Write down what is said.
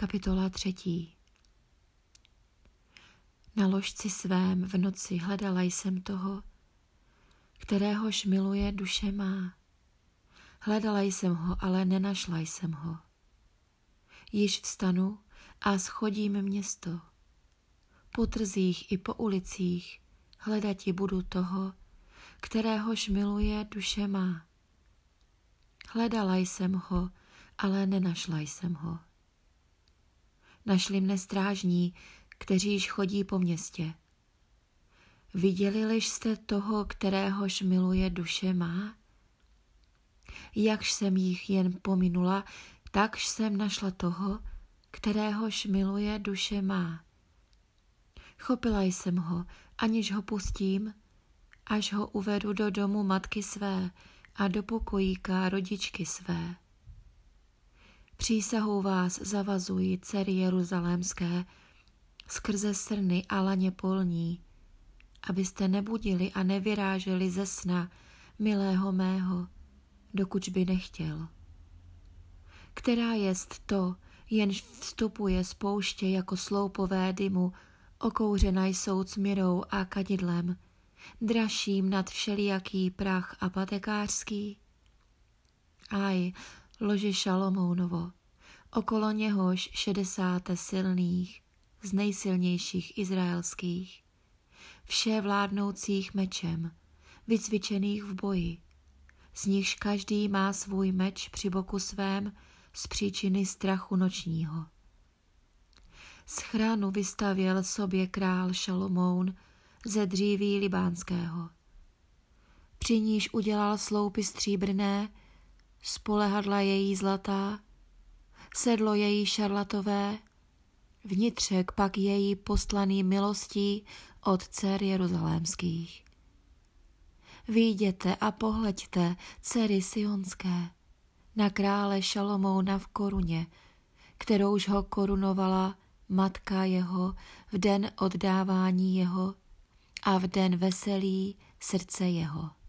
Kapitola třetí Na ložci svém v noci hledala jsem toho, kteréhož miluje duše má. Hledala jsem ho, ale nenašla jsem ho. Již vstanu a schodím město. Po trzích i po ulicích hledati budu toho, kteréhož miluje duše má. Hledala jsem ho, ale nenašla jsem ho. Našli mne strážní, kteříž chodí po městě. Viděli jste toho, kteréhož miluje duše má? Jakž jsem jich jen pominula, takž jsem našla toho, kteréhož miluje duše má. Chopila jsem ho, aniž ho pustím, až ho uvedu do domu matky své a do pokojíka rodičky své. Přísahou vás zavazují, dcery jeruzalémské, skrze srny a laně polní, abyste nebudili a nevyráželi ze sna milého mého, dokud by nechtěl. Která jest to, jenž vstupuje z pouště jako sloupové dymu, okouřena jsou cmirou a kadidlem, dražším nad všelijaký prach a patekářský? Aj, loži Šalomounovo, okolo něhož šedesáte silných, z nejsilnějších izraelských, vše vládnoucích mečem, vycvičených v boji, z nichž každý má svůj meč při boku svém z příčiny strachu nočního. Z chránu vystavěl sobě král Šalomoun ze dříví libánského. Při níž udělal sloupy stříbrné, spolehadla její zlatá, sedlo její šarlatové, vnitřek pak její poslaný milostí od dcer jeruzalémských. Výjděte a pohleďte, dcery sionské, na krále Šalomouna v koruně, kterouž ho korunovala matka jeho v den oddávání jeho a v den veselí srdce jeho.